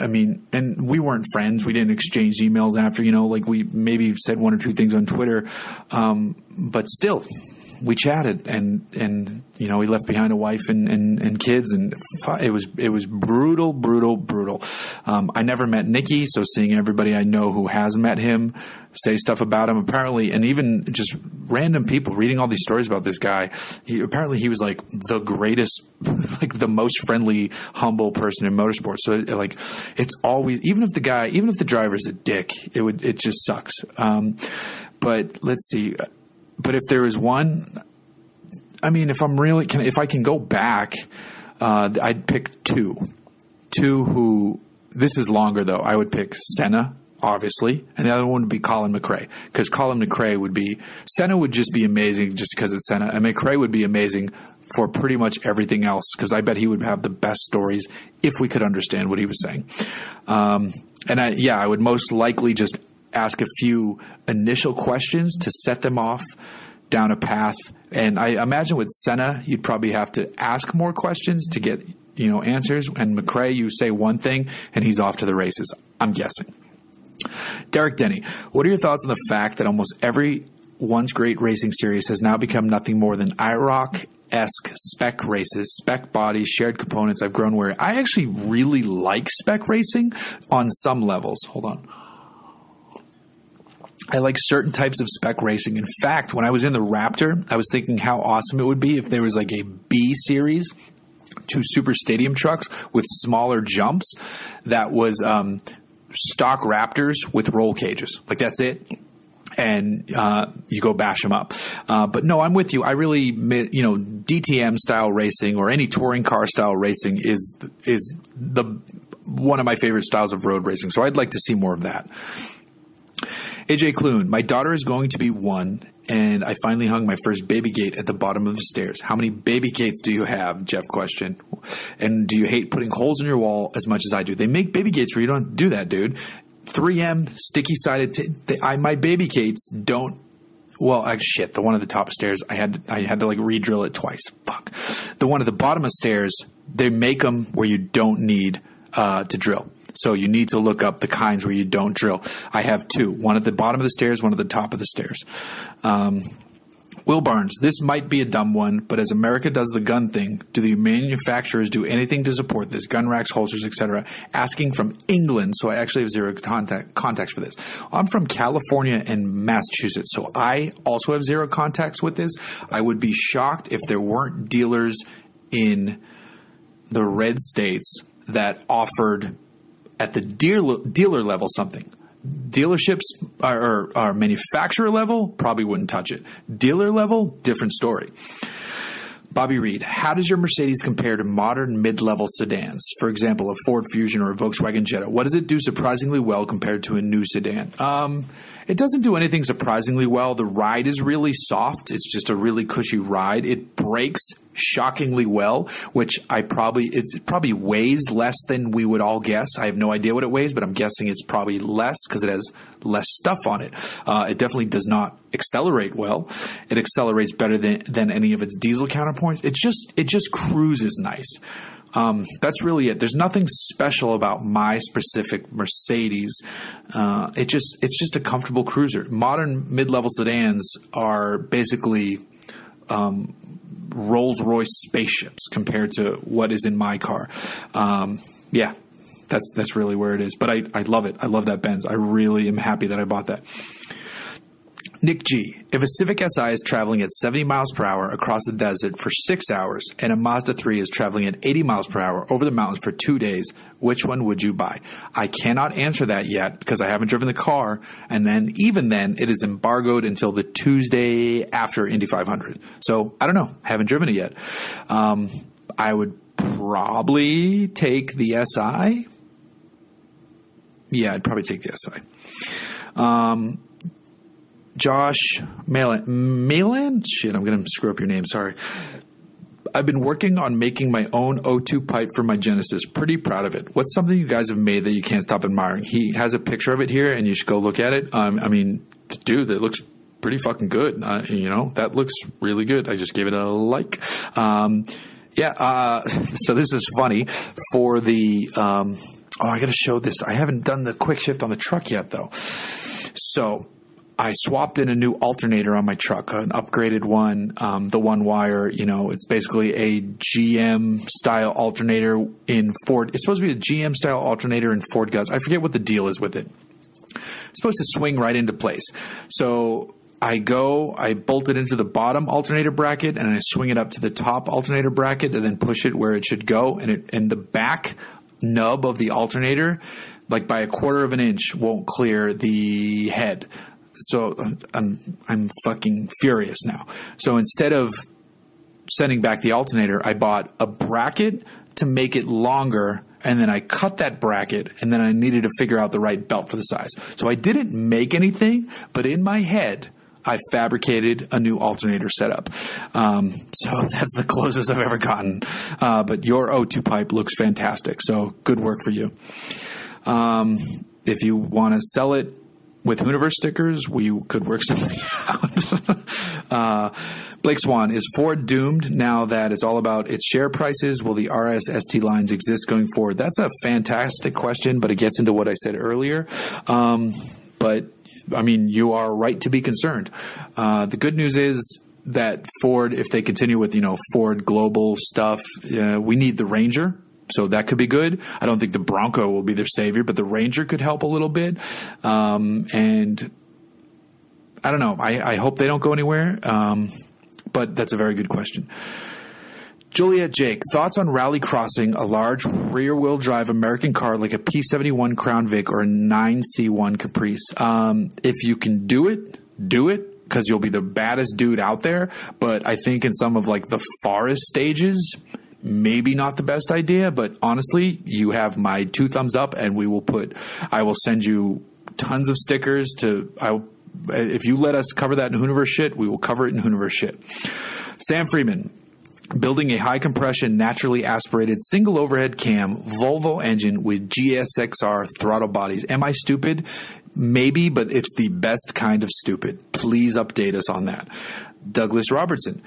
I mean, and we weren't friends. We didn't exchange emails after, you know, like we maybe said one or two things on Twitter. Um, but still, we chatted and, and, you know, he left behind a wife and, and, and kids and it was, it was brutal, brutal, brutal. Um, I never met Nicky. So seeing everybody I know who has met him say stuff about him apparently, and even just random people reading all these stories about this guy, he, apparently he was like the greatest, <laughs> like the most friendly, humble person in motorsports. So like, it's always, even if the guy, even if the driver's a dick, it would, it just sucks. Um, but let's see but if there is one, I mean, if I'm really can, if I can go back, uh, I'd pick two, two who. This is longer though. I would pick Senna, obviously, and the other one would be Colin McRae because Colin McRae would be Senna would just be amazing just because it's Senna, and McRae would be amazing for pretty much everything else because I bet he would have the best stories if we could understand what he was saying. Um, and I, yeah, I would most likely just ask a few initial questions to set them off down a path. And I imagine with Senna, you'd probably have to ask more questions to get you know answers. And McRae, you say one thing, and he's off to the races. I'm guessing. Derek Denny, what are your thoughts on the fact that almost every once great racing series has now become nothing more than IROC esque spec races, spec bodies, shared components. I've grown where I actually really like spec racing on some levels. Hold on. I like certain types of spec racing. In fact, when I was in the Raptor, I was thinking how awesome it would be if there was like a B series two super stadium trucks with smaller jumps that was um, stock Raptors with roll cages. Like that's it. And uh, you go bash them up. Uh, but no, I'm with you. I really, you know, DTM style racing or any touring car style racing is is the one of my favorite styles of road racing. So I'd like to see more of that. AJ Clune, my daughter is going to be one, and I finally hung my first baby gate at the bottom of the stairs. How many baby gates do you have? Jeff question. And do you hate putting holes in your wall as much as I do? They make baby gates where you don't do that, dude. 3M sticky sided. I my baby gates don't. Well, I, shit. The one at the top of stairs, I had to, I had to like re-drill it twice. Fuck. The one at the bottom of stairs, they make them where you don't need uh, to drill. So you need to look up the kinds where you don't drill. I have two, one at the bottom of the stairs, one at the top of the stairs. Um, Will Barnes, this might be a dumb one, but as America does the gun thing, do the manufacturers do anything to support this? Gun racks, holsters, etc. Asking from England, so I actually have zero contact context for this. I'm from California and Massachusetts, so I also have zero contacts with this. I would be shocked if there weren't dealers in the red states that offered at the dealer, dealer level something. Dealerships or, or manufacturer level probably wouldn't touch it. Dealer level, different story. Bobby Reed, how does your Mercedes compare to modern mid level sedans? For example, a Ford Fusion or a Volkswagen Jetta. What does it do surprisingly well compared to a new sedan? Um, it doesn't do anything surprisingly well. The ride is really soft. It's just a really cushy ride. It brakes shockingly well, which I probably it probably weighs less than we would all guess. I have no idea what it weighs, but I'm guessing it's probably less because it has less stuff on it. Uh, it definitely does not accelerate well. It accelerates better than than any of its diesel counterpoints. It just it just cruises nice. Um, that's really it. There's nothing special about my specific Mercedes. Uh, it just it's just a comfortable cruiser. Modern mid-level sedans are basically um, Rolls Royce spaceships compared to what is in my car. Um, yeah, that's that's really where it is. But I, I love it. I love that Benz. I really am happy that I bought that. Nick G. If a Civic Si is traveling at 70 miles per hour across the desert for six hours and a Mazda 3 is traveling at 80 miles per hour over the mountains for two days, which one would you buy? I cannot answer that yet because I haven't driven the car. And then, even then, it is embargoed until the Tuesday after Indy 500. So I don't know. Haven't driven it yet. Um, I would probably take the SI. Yeah, I'd probably take the SI. Um, Josh Malan. Malan? Shit, I'm going to screw up your name. Sorry. I've been working on making my own O2 pipe for my Genesis. Pretty proud of it. What's something you guys have made that you can't stop admiring? He has a picture of it here, and you should go look at it. Um, I mean, dude, that looks pretty fucking good. Uh, you know, that looks really good. I just gave it a like. Um, yeah. Uh, <laughs> so this is funny for the. Um, Oh, I got to show this. I haven't done the quick shift on the truck yet, though. So I swapped in a new alternator on my truck, an upgraded one, um, the one wire. You know, it's basically a GM style alternator in Ford. It's supposed to be a GM style alternator in Ford guts. I forget what the deal is with it. It's supposed to swing right into place. So I go, I bolt it into the bottom alternator bracket, and I swing it up to the top alternator bracket, and then push it where it should go. And it and the back nub of the alternator, like by a quarter of an inch, won't clear the head so I'm I'm fucking furious now. So instead of sending back the alternator, I bought a bracket to make it longer and then I cut that bracket and then I needed to figure out the right belt for the size. So I didn't make anything, but in my head I fabricated a new alternator setup. Um, so <laughs> that's the closest I've ever gotten. Uh, but your O2 pipe looks fantastic. So good work for you. Um, if you want to sell it, with Hooniverse stickers, we could work something out. <laughs> uh, Blake Swan, is Ford doomed now that it's all about its share prices? Will the RSST lines exist going forward? That's a fantastic question, but it gets into what I said earlier. Um, but I mean, you are right to be concerned. Uh, the good news is that Ford, if they continue with you know Ford Global stuff, uh, we need the Ranger so that could be good. I don't think the Bronco will be their savior, but the Ranger could help a little bit. Um, and I don't know. I, I, hope they don't go anywhere. Um, but that's a very good question. Juliet Jake, thoughts on rally crossing a large rear wheel drive American car like a P71 Crown Vic or a 9C1 Caprice? Um, if you can do it, do it because you'll be the baddest dude out there. But I think in some of like the forest stages, maybe not the best idea, but honestly, you have my two thumbs up and we will put, I will send you tons of stickers to, I will, if you let us cover that in Hooniverse shit, we will cover it in Hooniverse shit. Sam Freeman, building a high compression, naturally aspirated single overhead cam Volvo engine with GSXR throttle bodies. Am I stupid? Maybe, but it's the best kind of stupid. Please update us on that. Douglas Robertson.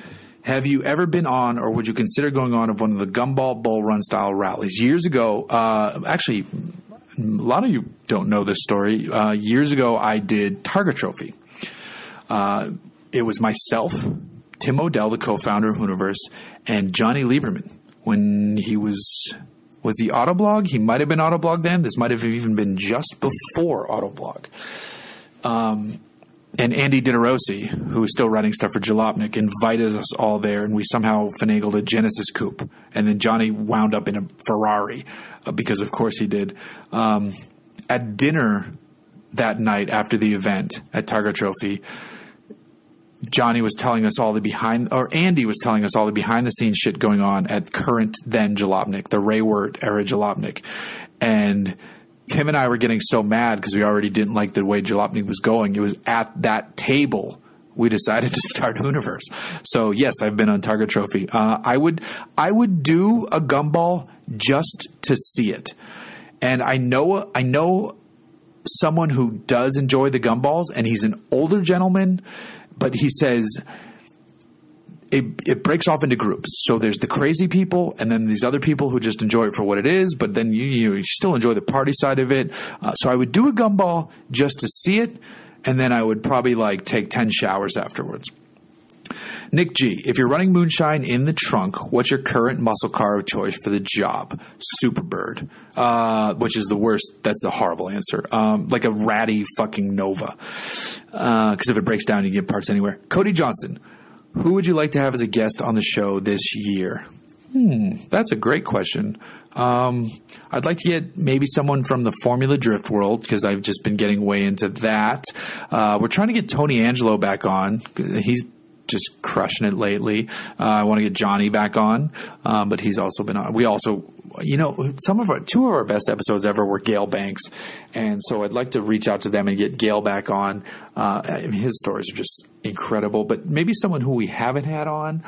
Have you ever been on, or would you consider going on, of one of the gumball bull run style rallies? Years ago, uh, actually, a lot of you don't know this story. Uh, years ago, I did Targa Trophy. Uh, it was myself, Tim Odell, the co-founder of Hooniverse, and Jonny Lieberman when he was was he Autoblog? He might have been Autoblog then. This might have even been just before Autoblog. Um, and Andy Dinarossi, who is still writing stuff for Jalopnik, invited us all there, and we somehow finagled a Genesis coupe. And then Johnny wound up in a Ferrari uh, because, of course, he did. Um, at dinner that night after the event at Targa Trophy, Johnny was telling us all the behind, or Andy was telling us all the behind the scenes shit going on at current then Jalopnik, the Ray Wert era Jalopnik, and Tim and I were getting so mad because we already didn't like the way Jalopnik was going. It was at that table we decided to start <laughs> Hooniverse. So yes, I've been on Targa Trophy. Uh, I would I would do a gumball just to see it, and I know I know someone who does enjoy the gumballs, and he's an older gentleman, but he says it, it breaks off into groups. So there's the crazy people, and then these other people who just enjoy it for what it is. But then you you still enjoy the party side of it. Uh, so I would do a gumball just to see it, and then I would probably like take ten showers afterwards. Nick G, if you're running moonshine in the trunk, what's your current muscle car of choice for the job? Superbird, uh, which is the worst. That's a horrible answer. Um, like a ratty fucking Nova, because uh, if it breaks down, you get parts anywhere. Cody Johnston, who would you like to have as a guest on the show this year? Hmm, that's a great question. Um, I'd like to get maybe someone from the Formula Drift world because I've just been getting way into that. Uh, we're trying to get Tony Angelo back on. He's just crushing it lately. Uh, I want to get Johnny back on, um, but he's also been on. We also you know, some of our two of our best episodes ever were Gale Banks, and so I'd like to reach out to them and get Gale back on. Uh, I mean, his stories are just incredible, but maybe someone who we haven't had on.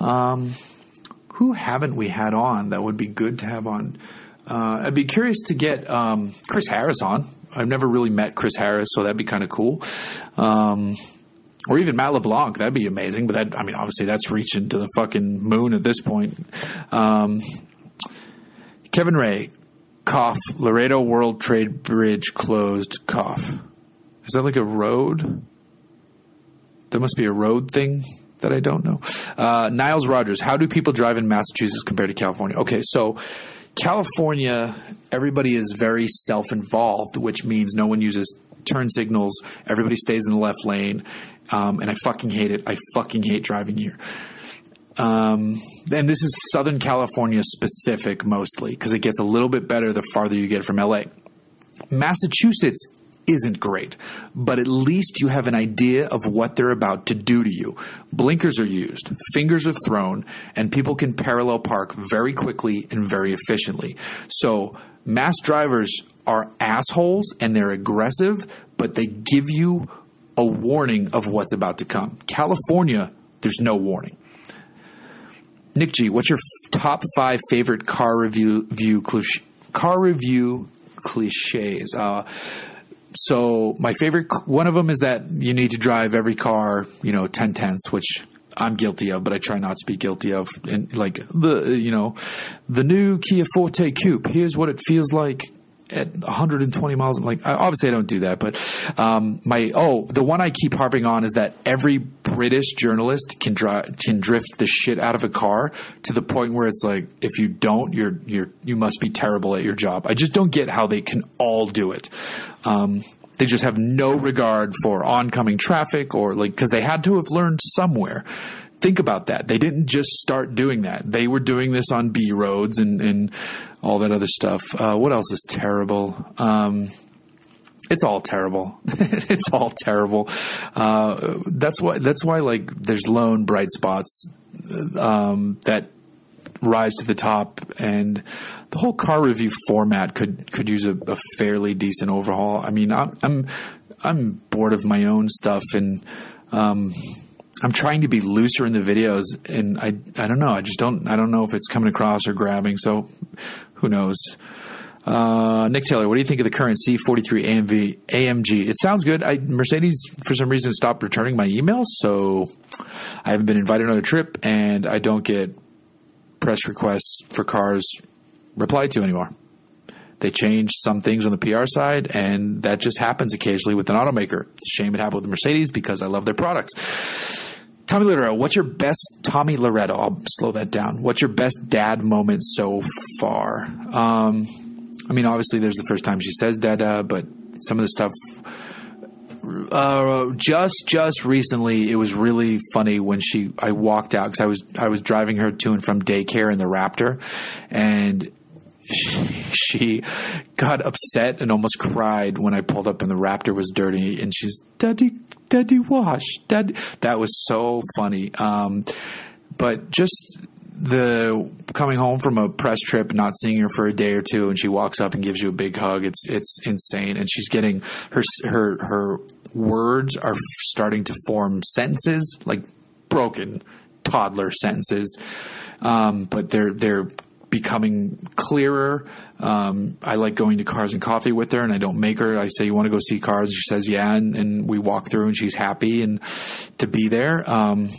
Um, who haven't we had on that would be good to have on? Uh, I'd be curious to get um, Chris Harris on. I've never really met Chris Harris, so that'd be kind of cool. Um, or even Matt LeBlanc, that'd be amazing. But that, I mean, obviously, that's reaching to the fucking moon at this point. Um, Kevin Ray, Cough. Laredo World Trade Bridge closed. Cough. Is that like a road? That must be a road thing that I don't know. Uh, Niles Rogers. How do people drive in Massachusetts compared to California? Okay, so California, everybody is very self involved, which means no one uses turn signals. Everybody stays in the left lane. Um, and I fucking hate it. I fucking hate driving here. Um, and this is Southern California specific mostly because it gets a little bit better the farther you get from LA. Massachusetts isn't great, but at least you have an idea of what they're about to do to you. Blinkers are used, fingers are thrown, and people can parallel park very quickly and very efficiently. So, mass drivers are assholes and they're aggressive, but they give you a warning of what's about to come. California, there's no warning. Nick G, what's your f- top five favorite car review view car review cliches? Uh, so my favorite one of them is that you need to drive every car, you know, ten tenths, which I'm guilty of, but I try not to be guilty of. And like the you know, the new Kia Forte Coupe. Here's what it feels like at 120 miles. I'm Like obviously I don't do that, but um, my oh the one I keep harping on is that every British journalist can drive can drift the shit out of a car to the point where it's like if you don't you're you're you must be terrible at your job. I just don't get how they can all do it. Um, they just have no regard for oncoming traffic or like because they had to have learned somewhere think about that. They didn't just start doing that. They were doing this on B roads and, and all that other stuff. Uh, what else is terrible? Um, it's all terrible. <laughs> it's all terrible. Uh, that's why. That's why. Like, there's lone bright spots um, that rise to the top, and the whole car review format could could use a, a fairly decent overhaul. I mean, I'm I'm I'm bored of my own stuff, and um, I'm trying to be looser in the videos, and I I don't know. I just don't I don't know if it's coming across or grabbing. So who knows? Uh, Nick Taylor, what do you think of the current C43 AMV AMG? It sounds good. I, Mercedes, for some reason, stopped returning my emails, so I haven't been invited on a trip, and I don't get press requests for cars replied to anymore. They changed some things on the PR side, and that just happens occasionally with an automaker. It's a shame it happened with Mercedes because I love their products. Tommy Loretto, what's your best Tommy Loretto? I'll slow that down. What's your best dad moment so far? Um, I mean, obviously, there's the first time she says "dada," but some of the stuff. Uh, just just recently, it was really funny when she I walked out because I was I was driving her to and from daycare in the Raptor, and <laughs> she, got upset and almost cried when I pulled up and the Raptor was dirty, and she's "Daddy, Daddy, wash, daddy. That was so funny. Um, but just the coming home from a press trip, not seeing her for a day or two, and she walks up and gives you a big hug. It's it's insane, and she's getting her her her words are starting to form sentences like broken toddler sentences, um, but they're they're becoming clearer. Um, I like going to Cars and Coffee with her, and I don't make her. I say, "You want to go see cars?" She says, "Yeah," and, and we walk through, and she's happy and to be there. Um,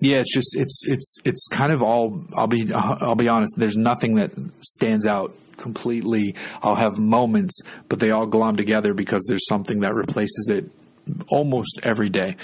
yeah, it's just it's it's it's kind of all. I'll be I'll be honest. There's nothing that stands out completely. I'll have moments, but they all glom together because there's something that replaces it almost every day.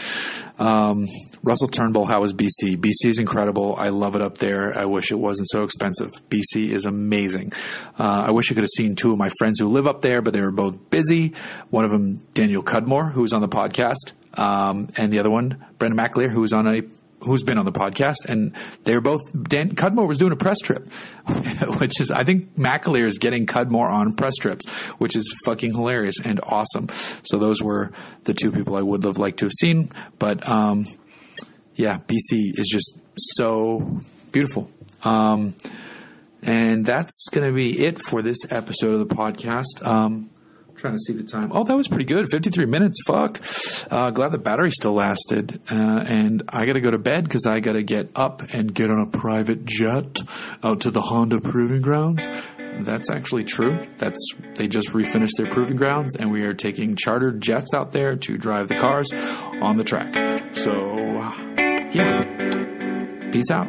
Um, Russell Turnbull, how is BC? BC is incredible. I love it up there. I wish it wasn't so expensive. BC is amazing. Uh, I wish I could have seen two of my friends who live up there, but they were both busy. One of them, Daniel Cudmore, who was on the podcast, um, and the other one, Brendan McAleer, who was on a who's been on the podcast, and they were both. Dan Cudmore was doing a press trip, <laughs> which is I think McAleer is getting Cudmore on press trips, which is fucking hilarious and awesome. So those were the two people I would have liked to have seen, but um, yeah, BC is just so beautiful. Um, and that's going to be it for this episode of the podcast. Um, trying to see the time. Oh, that was pretty good. 53 minutes. Fuck. Uh, glad the battery still lasted. Uh, and I got to go to bed because I got to get up and get on a private jet out to the Honda Proving Grounds. That's actually true. That's they just refinished their proving grounds, and we are taking chartered jets out there to drive the cars on the track. So, yeah. Peace out.